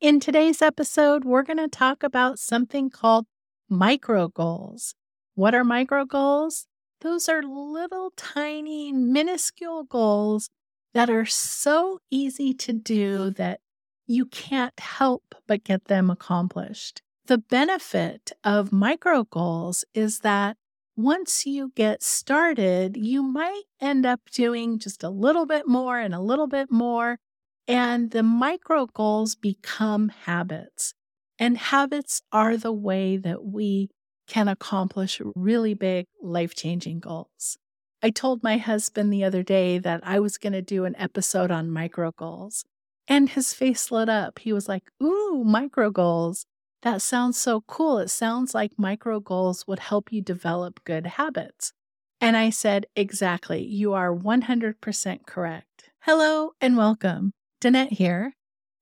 In today's episode, we're going to talk about something called micro goals. What are micro goals? Those are little tiny, minuscule goals that are so easy to do that you can't help but get them accomplished. The benefit of micro goals is that once you get started, you might end up doing just a little bit more and a little bit more and the micro goals become habits. And habits are the way that we can accomplish really big, life changing goals. I told my husband the other day that I was going to do an episode on micro goals, and his face lit up. He was like, Ooh, micro goals. That sounds so cool. It sounds like micro goals would help you develop good habits. And I said, Exactly. You are 100% correct. Hello and welcome. Danette here.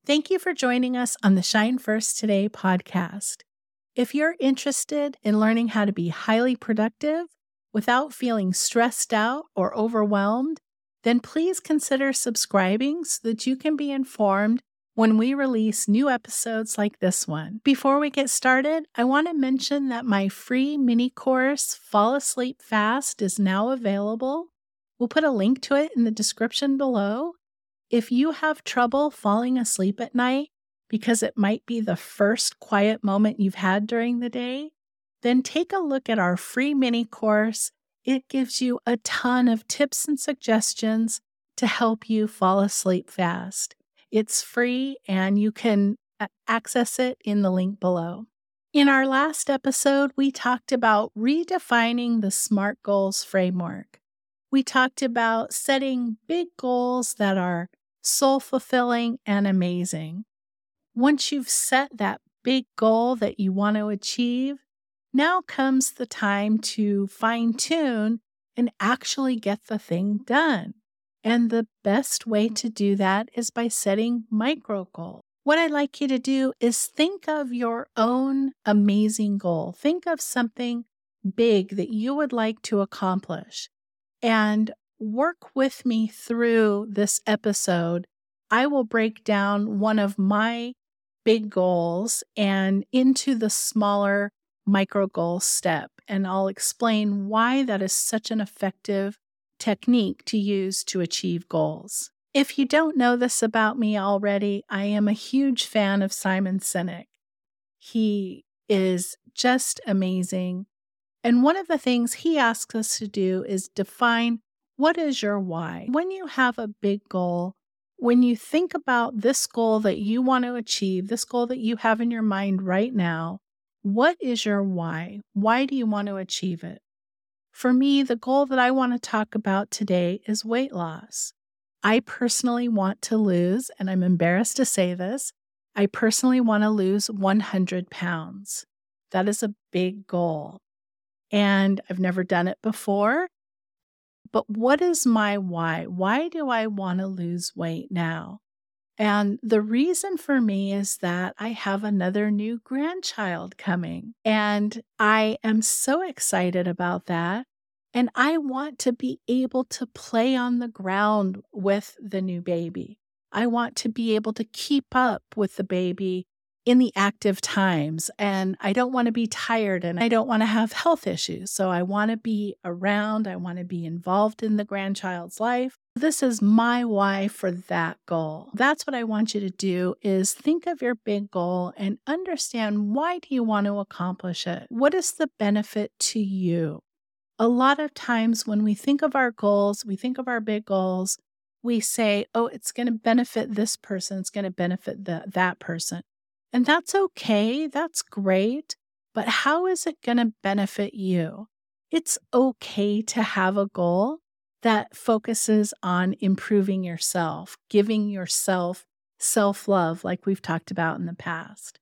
Thank you for joining us on the Shine First Today podcast. If you're interested in learning how to be highly productive without feeling stressed out or overwhelmed, then please consider subscribing so that you can be informed when we release new episodes like this one. Before we get started, I want to mention that my free mini course, Fall Asleep Fast, is now available. We'll put a link to it in the description below. If you have trouble falling asleep at night because it might be the first quiet moment you've had during the day, then take a look at our free mini course. It gives you a ton of tips and suggestions to help you fall asleep fast. It's free and you can access it in the link below. In our last episode, we talked about redefining the SMART goals framework. We talked about setting big goals that are soul fulfilling, and amazing. Once you've set that big goal that you want to achieve, now comes the time to fine tune and actually get the thing done. And the best way to do that is by setting micro goals. What I'd like you to do is think of your own amazing goal. Think of something big that you would like to accomplish and work with me through this episode, I will break down one of my big goals and into the smaller micro goal step. And I'll explain why that is such an effective technique to use to achieve goals. If you don't know this about me already, I am a huge fan of Simon Sinek. He is just amazing. And one of the things he asks us to do is define what is your why? When you have a big goal, when you think about this goal that you want to achieve, this goal that you have in your mind right now, what is your why? Why do you want to achieve it? For me, the goal that I want to talk about today is weight loss. I personally want to lose, and I'm embarrassed to say this, I personally want to lose 100 pounds. That is a big goal. And I've never done it before. But what is my why? Why do I want to lose weight now? And the reason for me is that I have another new grandchild coming. And I am so excited about that. And I want to be able to play on the ground with the new baby. I want to be able to keep up with the baby in the active times and I don't want to be tired and I don't want to have health issues. So I want to be around, I want to be involved in the grandchild's life. This is my why for that goal. That's what I want you to do is think of your big goal and understand why do you want to accomplish it? What is the benefit to you? A lot of times when we think of our goals, we think of our big goals, we say, "Oh, it's going to benefit this person, it's going to benefit the, that person." And that's okay, that's great, but how is it going to benefit you? It's okay to have a goal that focuses on improving yourself, giving yourself self love, like we've talked about in the past.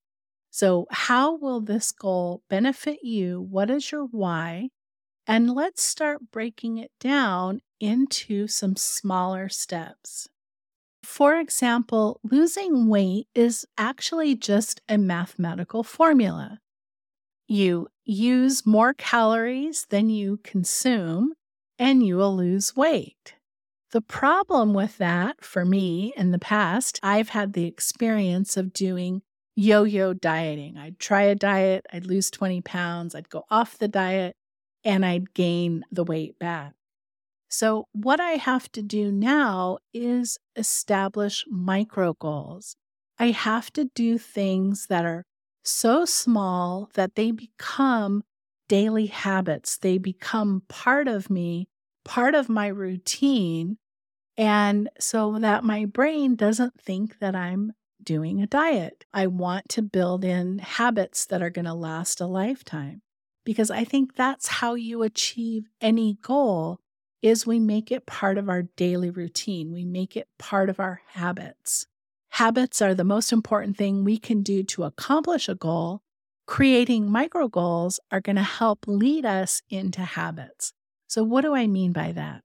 So, how will this goal benefit you? What is your why? And let's start breaking it down into some smaller steps. For example, losing weight is actually just a mathematical formula. You use more calories than you consume, and you will lose weight. The problem with that for me in the past, I've had the experience of doing yo yo dieting. I'd try a diet, I'd lose 20 pounds, I'd go off the diet, and I'd gain the weight back. So, what I have to do now is establish micro goals. I have to do things that are so small that they become daily habits. They become part of me, part of my routine. And so that my brain doesn't think that I'm doing a diet. I want to build in habits that are going to last a lifetime because I think that's how you achieve any goal is we make it part of our daily routine. We make it part of our habits. Habits are the most important thing we can do to accomplish a goal. Creating micro goals are going to help lead us into habits. So, what do I mean by that?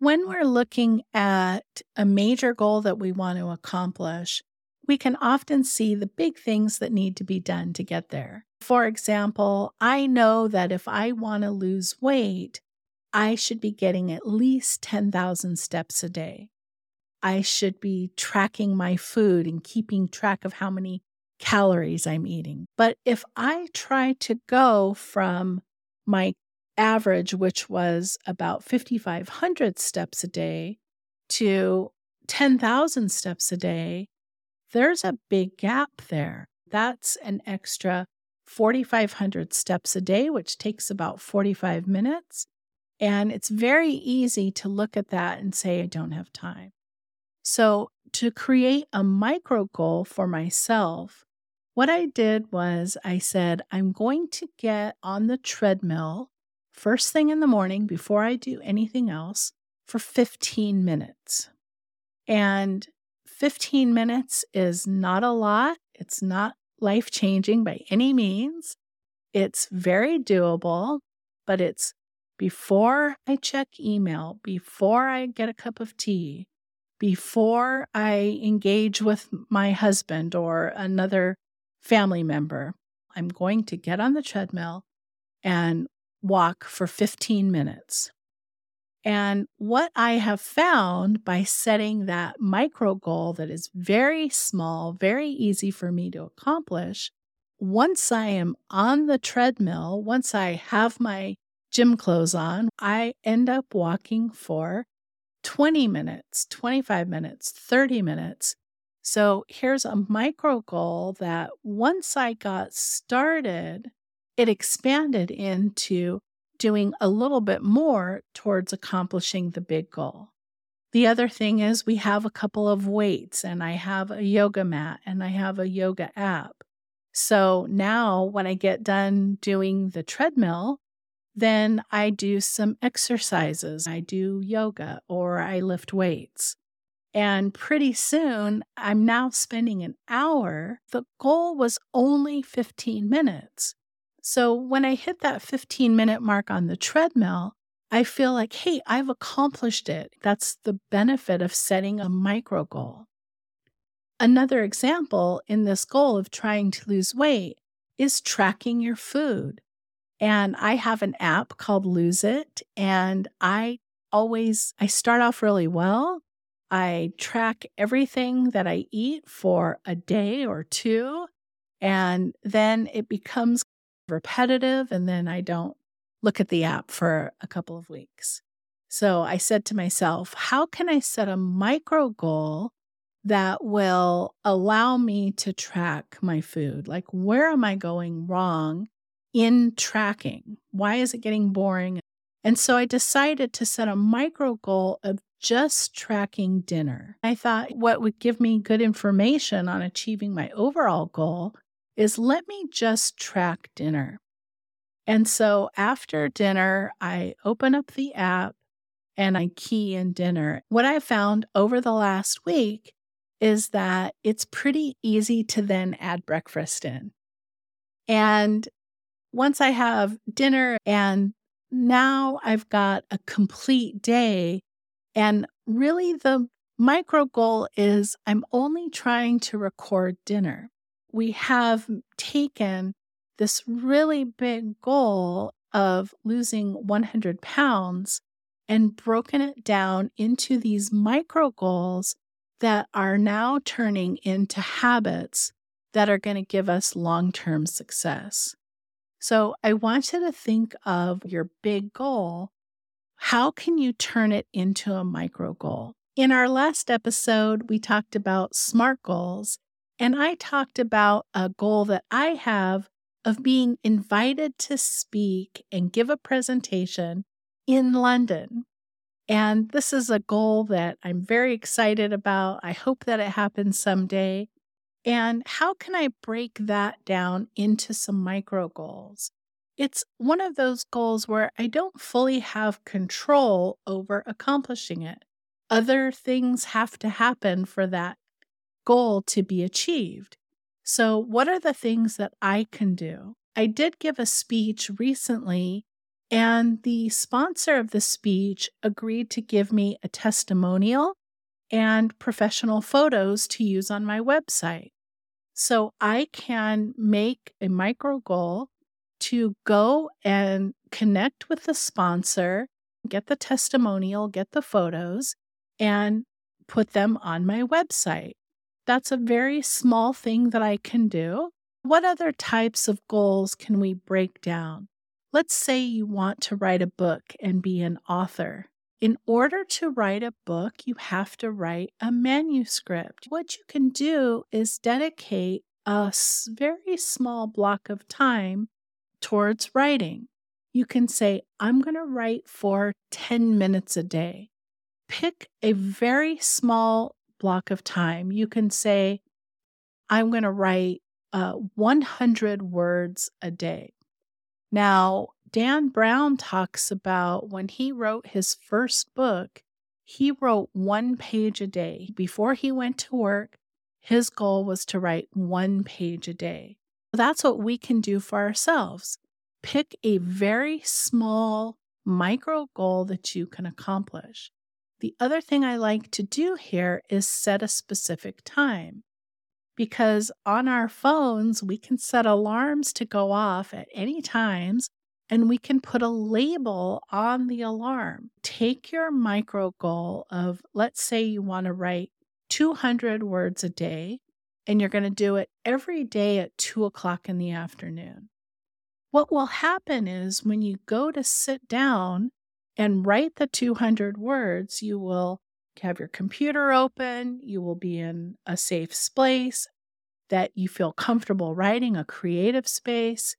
When we're looking at a major goal that we want to accomplish, we can often see the big things that need to be done to get there. For example, I know that if I want to lose weight, I should be getting at least 10,000 steps a day. I should be tracking my food and keeping track of how many calories I'm eating. But if I try to go from my average, which was about 5,500 steps a day, to 10,000 steps a day, there's a big gap there. That's an extra 4,500 steps a day, which takes about 45 minutes. And it's very easy to look at that and say, I don't have time. So, to create a micro goal for myself, what I did was I said, I'm going to get on the treadmill first thing in the morning before I do anything else for 15 minutes. And 15 minutes is not a lot, it's not life changing by any means. It's very doable, but it's before I check email, before I get a cup of tea, before I engage with my husband or another family member, I'm going to get on the treadmill and walk for 15 minutes. And what I have found by setting that micro goal that is very small, very easy for me to accomplish, once I am on the treadmill, once I have my gym clothes on, I end up walking for 20 minutes, 25 minutes, 30 minutes. So here's a micro goal that once I got started, it expanded into doing a little bit more towards accomplishing the big goal. The other thing is, we have a couple of weights, and I have a yoga mat and I have a yoga app. So now, when I get done doing the treadmill, then I do some exercises. I do yoga or I lift weights. And pretty soon, I'm now spending an hour. The goal was only 15 minutes. So when I hit that 15 minute mark on the treadmill, I feel like, hey, I've accomplished it. That's the benefit of setting a micro goal. Another example in this goal of trying to lose weight is tracking your food. And I have an app called Lose It. And I always, I start off really well. I track everything that I eat for a day or two. And then it becomes repetitive. And then I don't look at the app for a couple of weeks. So I said to myself, how can I set a micro goal that will allow me to track my food? Like, where am I going wrong? In tracking. Why is it getting boring? And so I decided to set a micro goal of just tracking dinner. I thought what would give me good information on achieving my overall goal is let me just track dinner. And so after dinner, I open up the app and I key in dinner. What I found over the last week is that it's pretty easy to then add breakfast in. And once I have dinner and now I've got a complete day. And really, the micro goal is I'm only trying to record dinner. We have taken this really big goal of losing 100 pounds and broken it down into these micro goals that are now turning into habits that are going to give us long term success. So I want you to think of your big goal. How can you turn it into a micro goal? In our last episode, we talked about SMART goals, and I talked about a goal that I have of being invited to speak and give a presentation in London. And this is a goal that I'm very excited about. I hope that it happens someday. And how can I break that down into some micro goals? It's one of those goals where I don't fully have control over accomplishing it. Other things have to happen for that goal to be achieved. So, what are the things that I can do? I did give a speech recently, and the sponsor of the speech agreed to give me a testimonial and professional photos to use on my website. So, I can make a micro goal to go and connect with the sponsor, get the testimonial, get the photos, and put them on my website. That's a very small thing that I can do. What other types of goals can we break down? Let's say you want to write a book and be an author. In order to write a book, you have to write a manuscript. What you can do is dedicate a very small block of time towards writing. You can say, I'm going to write for 10 minutes a day. Pick a very small block of time. You can say, I'm going to write uh, 100 words a day. Now, Dan Brown talks about when he wrote his first book, he wrote one page a day. Before he went to work, his goal was to write one page a day. That's what we can do for ourselves. Pick a very small micro goal that you can accomplish. The other thing I like to do here is set a specific time because on our phones, we can set alarms to go off at any times and we can put a label on the alarm. Take your micro goal of, let's say you want to write 200 words a day and you're going to do it every day at two o'clock in the afternoon. What will happen is when you go to sit down and write the 200 words, you will have your computer open, you will be in a safe space that you feel comfortable writing, a creative space.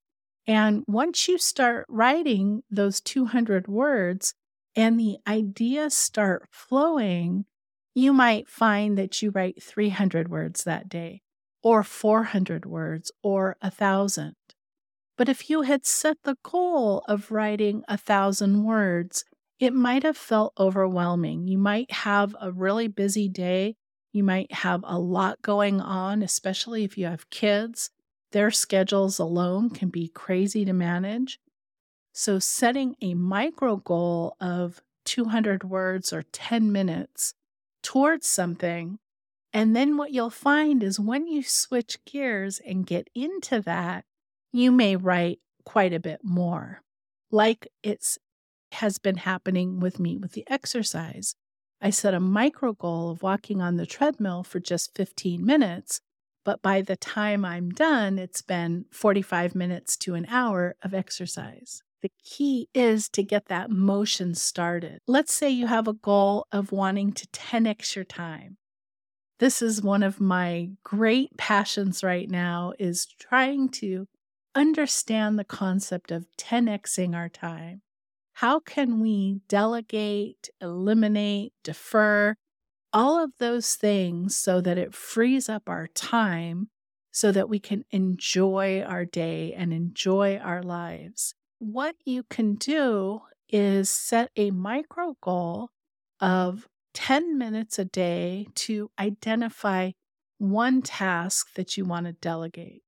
And once you start writing those 200 words and the ideas start flowing, you might find that you write 300 words that day, or 400 words, or a thousand. But if you had set the goal of writing a thousand words, it might have felt overwhelming. You might have a really busy day. You might have a lot going on, especially if you have kids. Their schedules alone can be crazy to manage. So, setting a micro goal of 200 words or 10 minutes towards something. And then what you'll find is when you switch gears and get into that, you may write quite a bit more. Like it's has been happening with me with the exercise. I set a micro goal of walking on the treadmill for just 15 minutes, but by the time I'm done, it's been 45 minutes to an hour of exercise. The key is to get that motion started. Let's say you have a goal of wanting to 10x your time. This is one of my great passions right now is trying to understand the concept of 10xing our time. How can we delegate, eliminate, defer, all of those things so that it frees up our time so that we can enjoy our day and enjoy our lives? What you can do is set a micro goal of 10 minutes a day to identify one task that you want to delegate.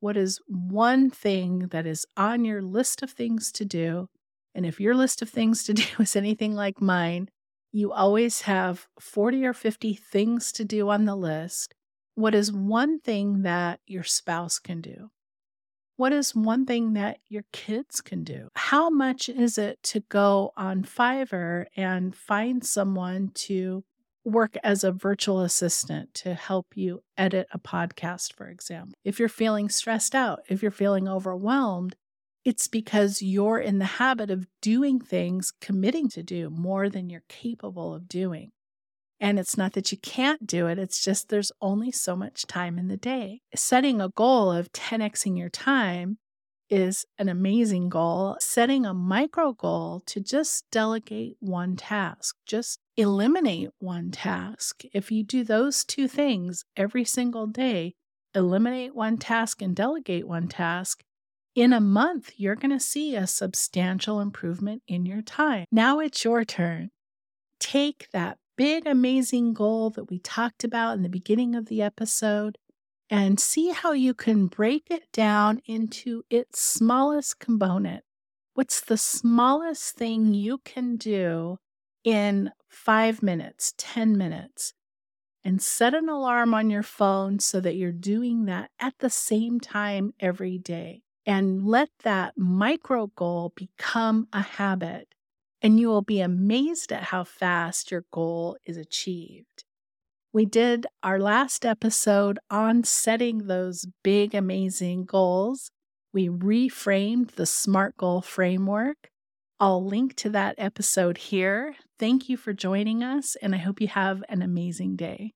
What is one thing that is on your list of things to do? And if your list of things to do is anything like mine, you always have 40 or 50 things to do on the list. What is one thing that your spouse can do? What is one thing that your kids can do? How much is it to go on Fiverr and find someone to work as a virtual assistant to help you edit a podcast, for example? If you're feeling stressed out, if you're feeling overwhelmed, it's because you're in the habit of doing things, committing to do more than you're capable of doing. And it's not that you can't do it, it's just there's only so much time in the day. Setting a goal of 10xing your time is an amazing goal. Setting a micro goal to just delegate one task, just eliminate one task. If you do those two things every single day, eliminate one task and delegate one task, in a month, you're going to see a substantial improvement in your time. Now it's your turn. Take that big, amazing goal that we talked about in the beginning of the episode and see how you can break it down into its smallest component. What's the smallest thing you can do in five minutes, 10 minutes? And set an alarm on your phone so that you're doing that at the same time every day. And let that micro goal become a habit and you will be amazed at how fast your goal is achieved. We did our last episode on setting those big, amazing goals. We reframed the SMART goal framework. I'll link to that episode here. Thank you for joining us, and I hope you have an amazing day.